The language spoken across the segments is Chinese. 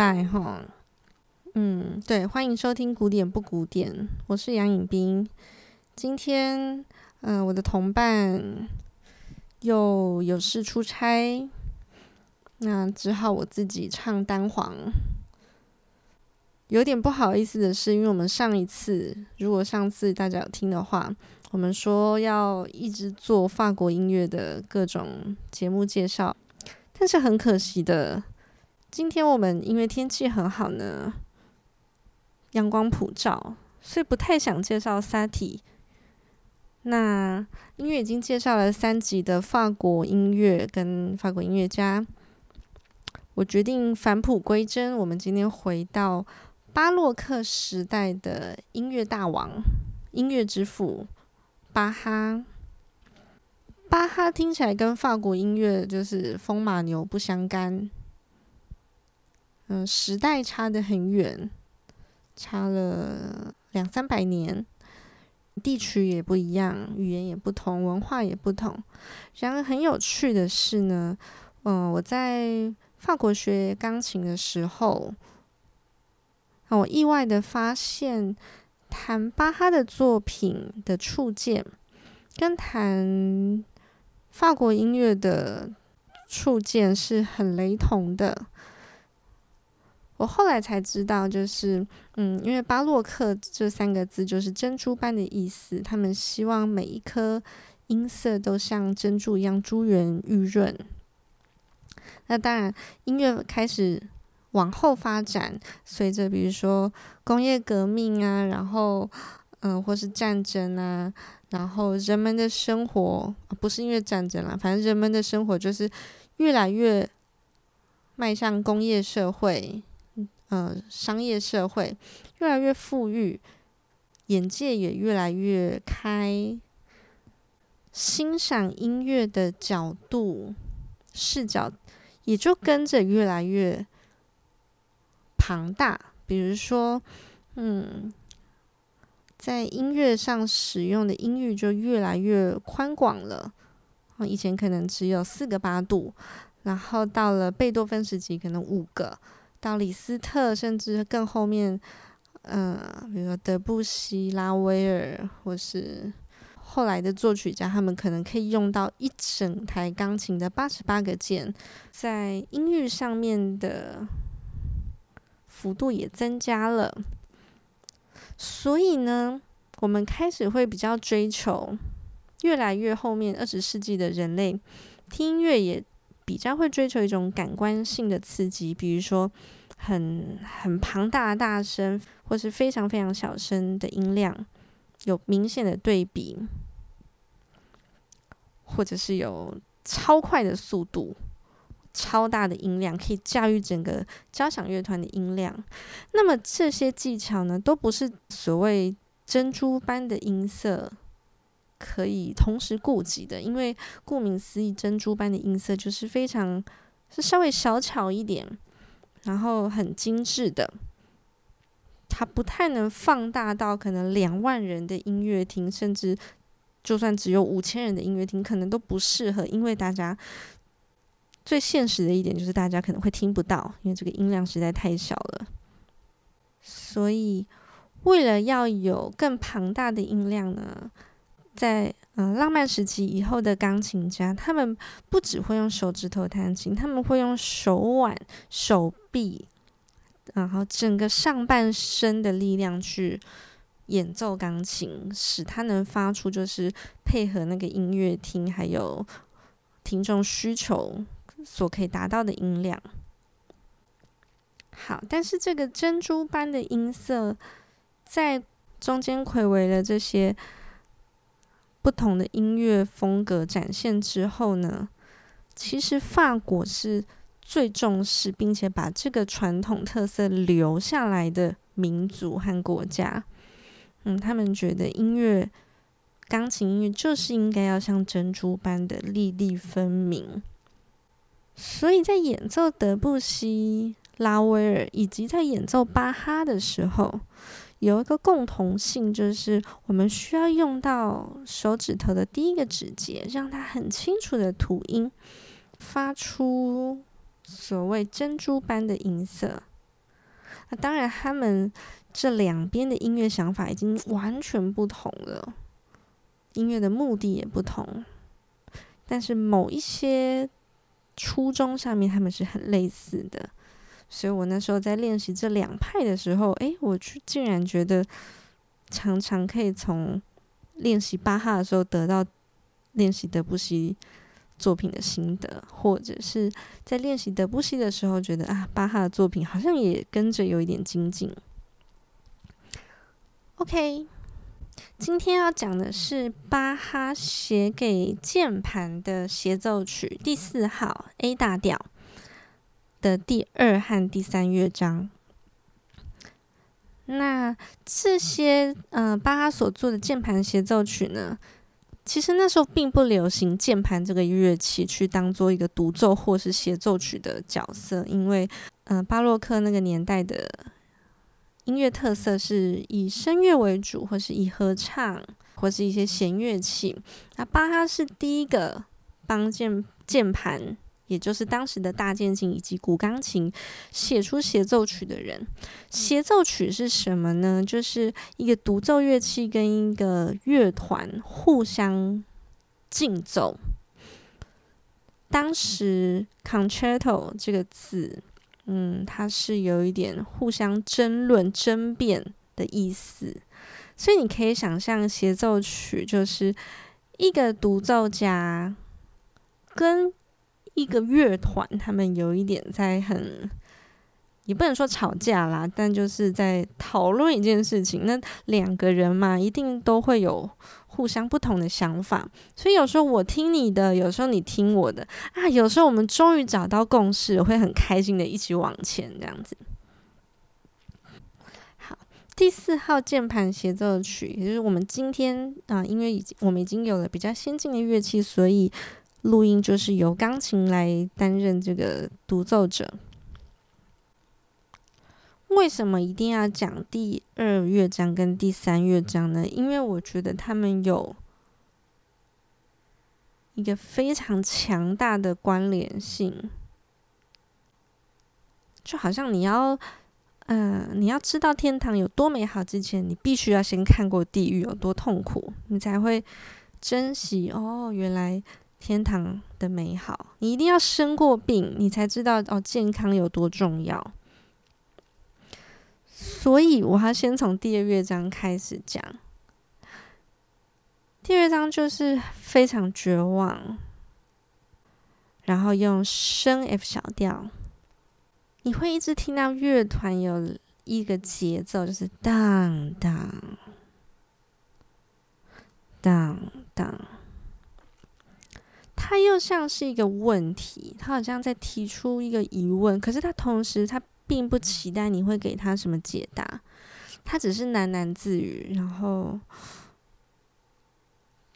拜哈，嗯，对，欢迎收听古典不古典，我是杨颖冰。今天，嗯、呃，我的同伴又有事出差，那只好我自己唱单簧。有点不好意思的是，因为我们上一次，如果上次大家有听的话，我们说要一直做法国音乐的各种节目介绍，但是很可惜的，今天我们因为天气很好呢，阳光普照，所以不太想介绍萨提。那因为已经介绍了三集的法国音乐跟法国音乐家，我决定返璞归真，我们今天回到。巴洛克时代的音乐大王、音乐之父巴哈。巴哈听起来跟法国音乐就是风马牛不相干。嗯，时代差得很远，差了两三百年，地区也不一样，语言也不同，文化也不同。然而很有趣的是呢，嗯，我在法国学钢琴的时候。我意外的发现，弹巴哈的作品的触键，跟弹法国音乐的触键是很雷同的。我后来才知道，就是嗯，因为巴洛克这三个字就是珍珠般的意思，他们希望每一颗音色都像珍珠一样珠圆玉润。那当然，音乐开始。往后发展，随着比如说工业革命啊，然后嗯、或是战争啊，然后人们的生活不是因为战争啦，反正人们的生活就是越来越迈向工业社会，呃，商业社会越来越富裕，眼界也越来越开，欣赏音乐的角度视角也就跟着越来越。庞大，比如说，嗯，在音乐上使用的音域就越来越宽广了。以前可能只有四个八度，然后到了贝多芬时期可能五个，到李斯特甚至更后面，嗯，比如说德布西、拉威尔或是后来的作曲家，他们可能可以用到一整台钢琴的八十八个键，在音域上面的。幅度也增加了，所以呢，我们开始会比较追求，越来越后面二十世纪的人类听音乐也比较会追求一种感官性的刺激，比如说很很庞大的大声，或是非常非常小声的音量，有明显的对比，或者是有超快的速度。超大的音量可以驾驭整个交响乐团的音量，那么这些技巧呢，都不是所谓珍珠般的音色可以同时顾及的，因为顾名思义，珍珠般的音色就是非常是稍微小巧一点，然后很精致的，它不太能放大到可能两万人的音乐厅，甚至就算只有五千人的音乐厅，可能都不适合，因为大家。最现实的一点就是，大家可能会听不到，因为这个音量实在太小了。所以，为了要有更庞大的音量呢，在嗯、浪漫时期以后的钢琴家，他们不只会用手指头弹琴，他们会用手腕、手臂，然后整个上半身的力量去演奏钢琴，使它能发出就是配合那个音乐厅还有听众需求。所可以达到的音量，好，但是这个珍珠般的音色，在中间睽违了这些不同的音乐风格展现之后呢，其实法国是最重视并且把这个传统特色留下来的民族和国家。嗯，他们觉得音乐，钢琴音乐就是应该要像珍珠般的粒粒分明。所以在演奏德布西、拉威尔以及在演奏巴哈的时候，有一个共同性，就是我们需要用到手指头的第一个指节，让它很清楚的吐音。发出所谓珍珠般的音色。那当然，他们这两边的音乐想法已经完全不同了，音乐的目的也不同，但是某一些初衷上面他们是很类似的。所以我那时候在练习这两派的时候，诶，我去竟然觉得常常可以从练习巴哈的时候得到练习德布西作品的心得，或者是在练习德布西的时候觉得啊，巴哈的作品好像也跟着有一点精进。OK，今天要讲的是巴哈写给键盘的协奏曲第四号 A 大调的第二和第三乐章。那这些呃，巴哈所做的键盘协奏曲呢，其实那时候并不流行键盘这个乐器去当做一个独奏或是协奏曲的角色，因为呃，巴洛克那个年代的音乐特色是以声乐为主，或是以合唱或是一些弦乐器。那巴哈是第一个帮键键盘。也就是当时的大键琴以及古钢琴写出协奏曲的人。协奏曲是什么呢？就是一个独奏乐器跟一个乐团互相竞奏。当时 concerto 这个字，嗯，它是有一点互相争论、争辩的意思。所以你可以想象，协奏曲就是一个独奏家跟一个乐团，他们有一点在很，也不能说吵架啦，但就是在讨论一件事情。那两个人嘛，一定都会有互相不同的想法，所以有时候我听你的，有时候你听我的啊，有时候我们终于找到共识，会很开心的一起往前这样子。好，第四号键盘协奏曲，也就是我们今天啊，因为已经我们已经有了比较先进的乐器，所以。录音就是由钢琴来担任这个独奏者。为什么一定要讲第二乐章跟第三乐章呢？因为我觉得他们有一个非常强大的关联性，就好像你要，嗯、你要知道天堂有多美好之前，你必须要先看过地狱有多痛苦，你才会珍惜。哦，原来。天堂的美好，你一定要生过病，你才知道哦，健康有多重要。所以，我要先从第二乐章开始讲。第二章就是非常绝望，然后用升 F 小调，你会一直听到乐团有一个节奏，就是当当当当。他又像是一个问题，他好像在提出一个疑问，可是他同时他并不期待你会给他什么解答，他只是喃喃自语，然后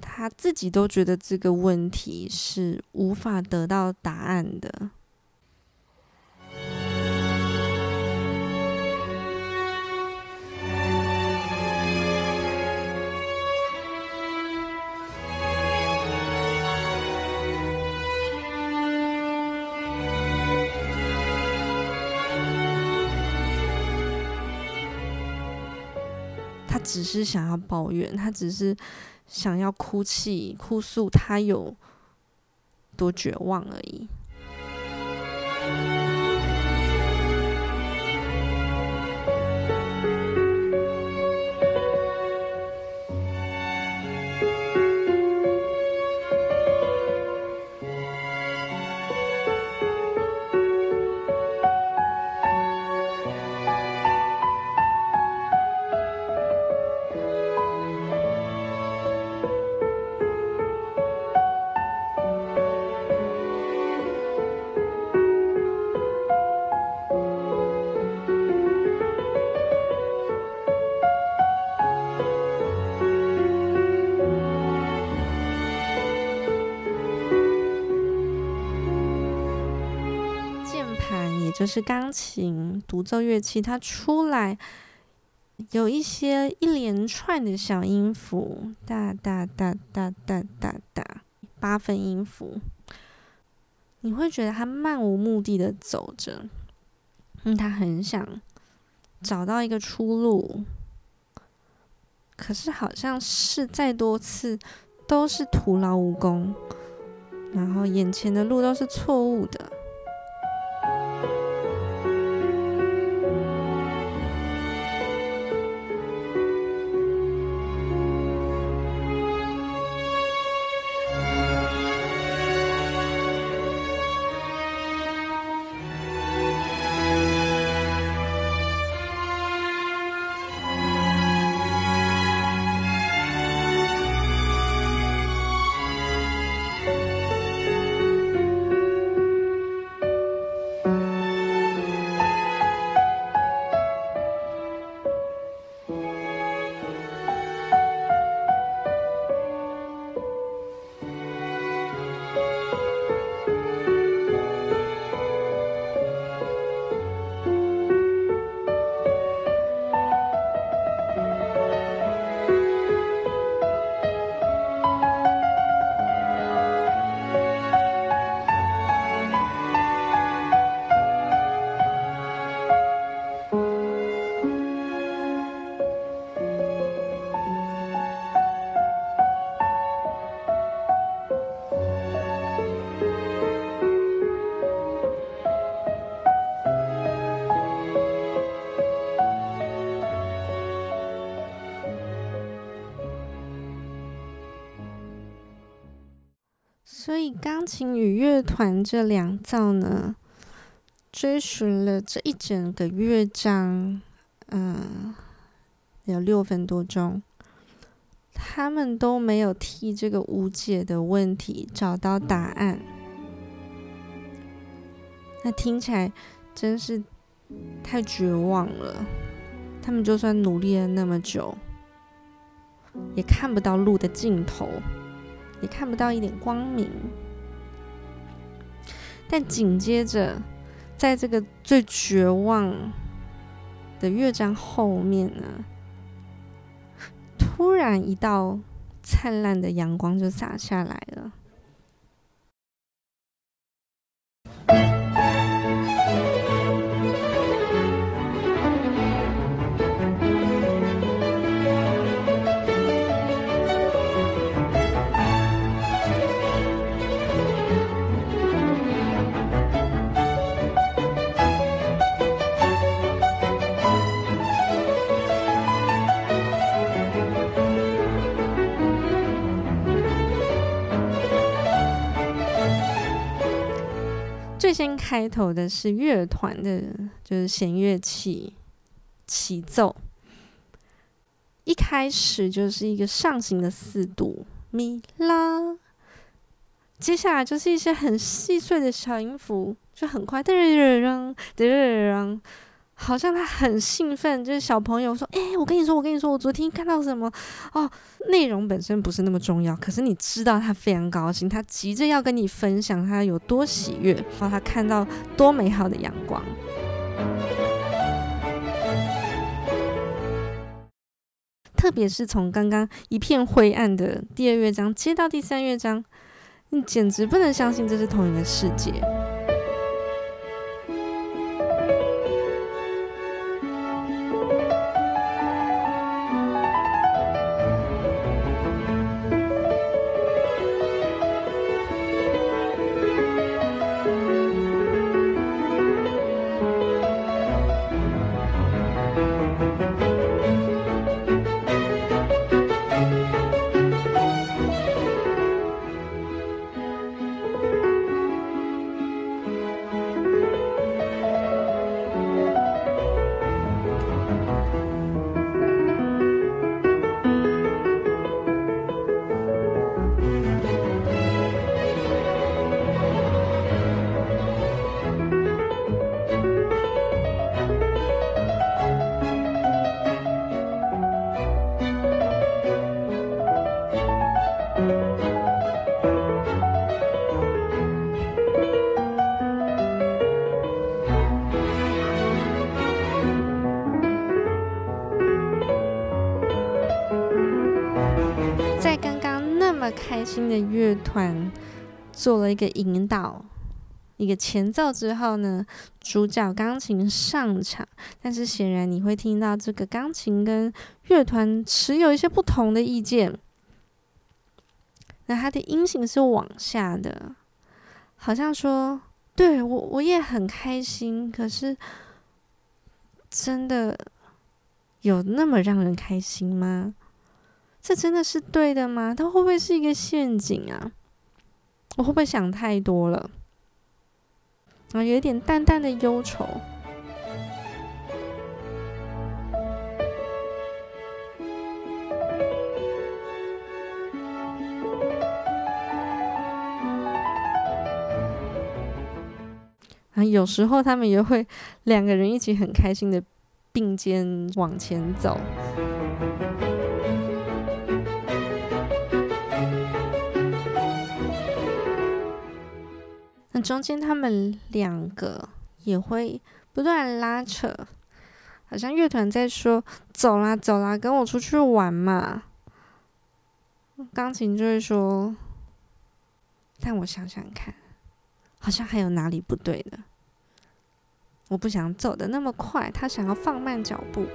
他自己都觉得这个问题是无法得到答案的。只是想要抱怨，他只是想要哭泣、哭诉，他有多绝望而已。也就是钢琴独奏乐器，它出来有一些一连串的小音符，哒哒哒哒哒哒哒，八分音符。你会觉得他漫无目的的走着，嗯，他很想找到一个出路，可是好像试再多次都是徒劳无功，然后眼前的路都是错误的。钢琴与乐团这两造呢，追寻了这一整个乐章，嗯，有六分多钟，他们都没有替这个无解的问题找到答案。那听起来真是太绝望了。他们就算努力了那么久，也看不到路的尽头。也看不到一点光明，但紧接着，在这个最绝望的乐章后面呢，突然一道灿烂的阳光就洒下来了。开头的是乐团的，就是弦乐器起奏。一开始就是一个上行的四度咪啦，接下来就是一些很细碎的小音符，就很快噔噔噔噔。好像他很兴奋，就是小朋友说：“哎、我跟你说，我跟你说，我昨天看到什么哦。”内容本身不是那么重要，可是你知道他非常高兴，他急着要跟你分享他有多喜悦，然后他看到多美好的阳光。特别是从刚刚一片灰暗的第二乐章接到第三乐章，你简直不能相信这是同一个世界。新的乐团做了一个引导，一个前奏之后呢，主角钢琴上场，但是显然你会听到这个钢琴跟乐团持有一些不同的意见。那它的音型是往下的，好像说，对，我我也很开心，可是真的有那么让人开心吗？这真的是对的吗？它会不会是一个陷阱啊？我会不会想太多了？啊，有一点淡淡的忧愁。啊，有时候他们也会两个人一起很开心的并肩往前走。那中间他们两个也会不断拉扯，好像乐团在说：“走啦，走啦，跟我出去玩嘛。”钢琴就会说：“但我想想看，好像还有哪里不对的。我不想走得那么快，他想要放慢脚步。”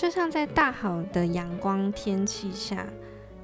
就像在大好的阳光天气下，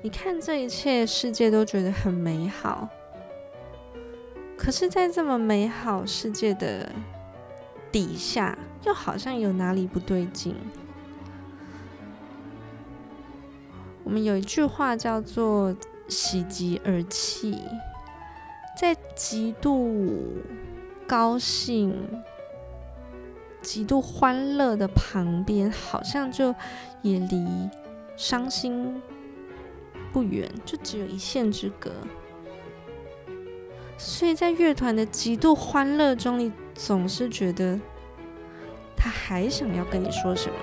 你看这一切世界都觉得很美好。可是，在这么美好世界的底下，又好像有哪里不对劲。我们有一句话叫做“喜极而泣”，在极度高兴。极度欢乐的旁边，好像就也离伤心不远，就只有一线之隔。所以在乐团的极度欢乐中，你总是觉得他还想要跟你说什么。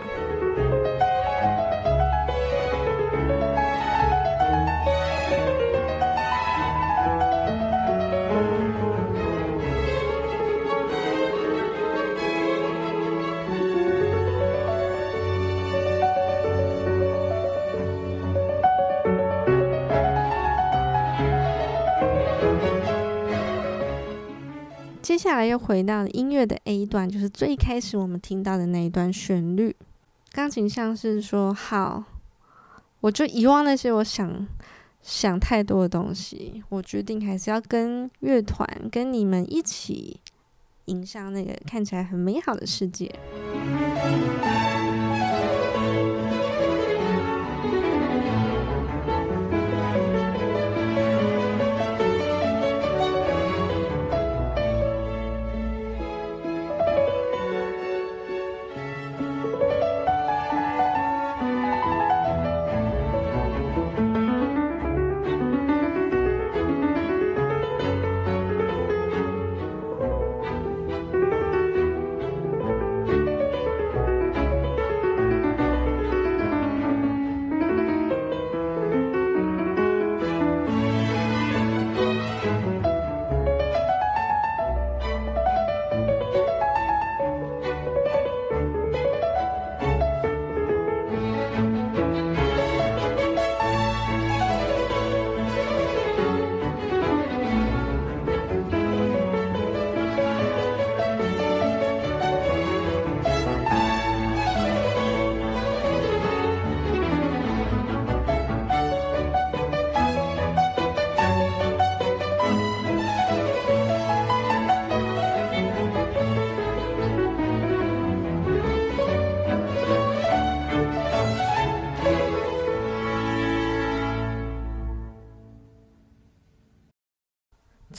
接下来又回到音乐的 A 段，就是最开始我们听到的那一段旋律。钢琴像是说：“好，我就遗忘那些我想想太多的东西，我决定还是要跟乐团跟你们一起迎向那个看起来很美好的世界。”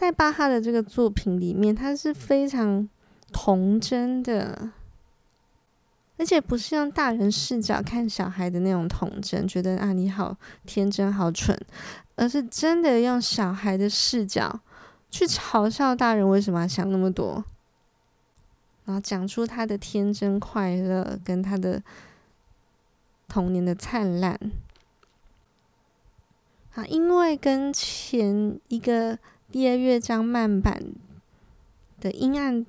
在巴哈的这个作品里面，他是非常童真的，而且不是用大人视角看小孩的那种童真，觉得啊你好天真好蠢，而是真的用小孩的视角去嘲笑大人为什么要想那么多，然后讲出他的天真快乐跟他的童年的灿烂。啊，因为跟前一个第二乐章慢板的阴暗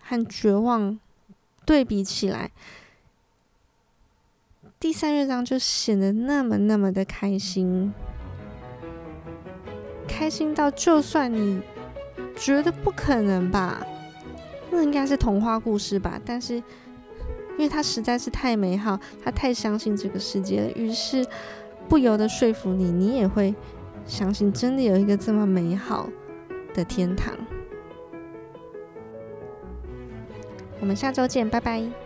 和绝望对比起来，第三乐章就显得那么那么的开心，开心到就算你觉得不可能吧，那应该是童话故事吧，但是因为它实在是太美好，他太相信这个世界了，于是。不由得说服你，你也会相信真的有一个这么美好的天堂。我们下周见，拜拜。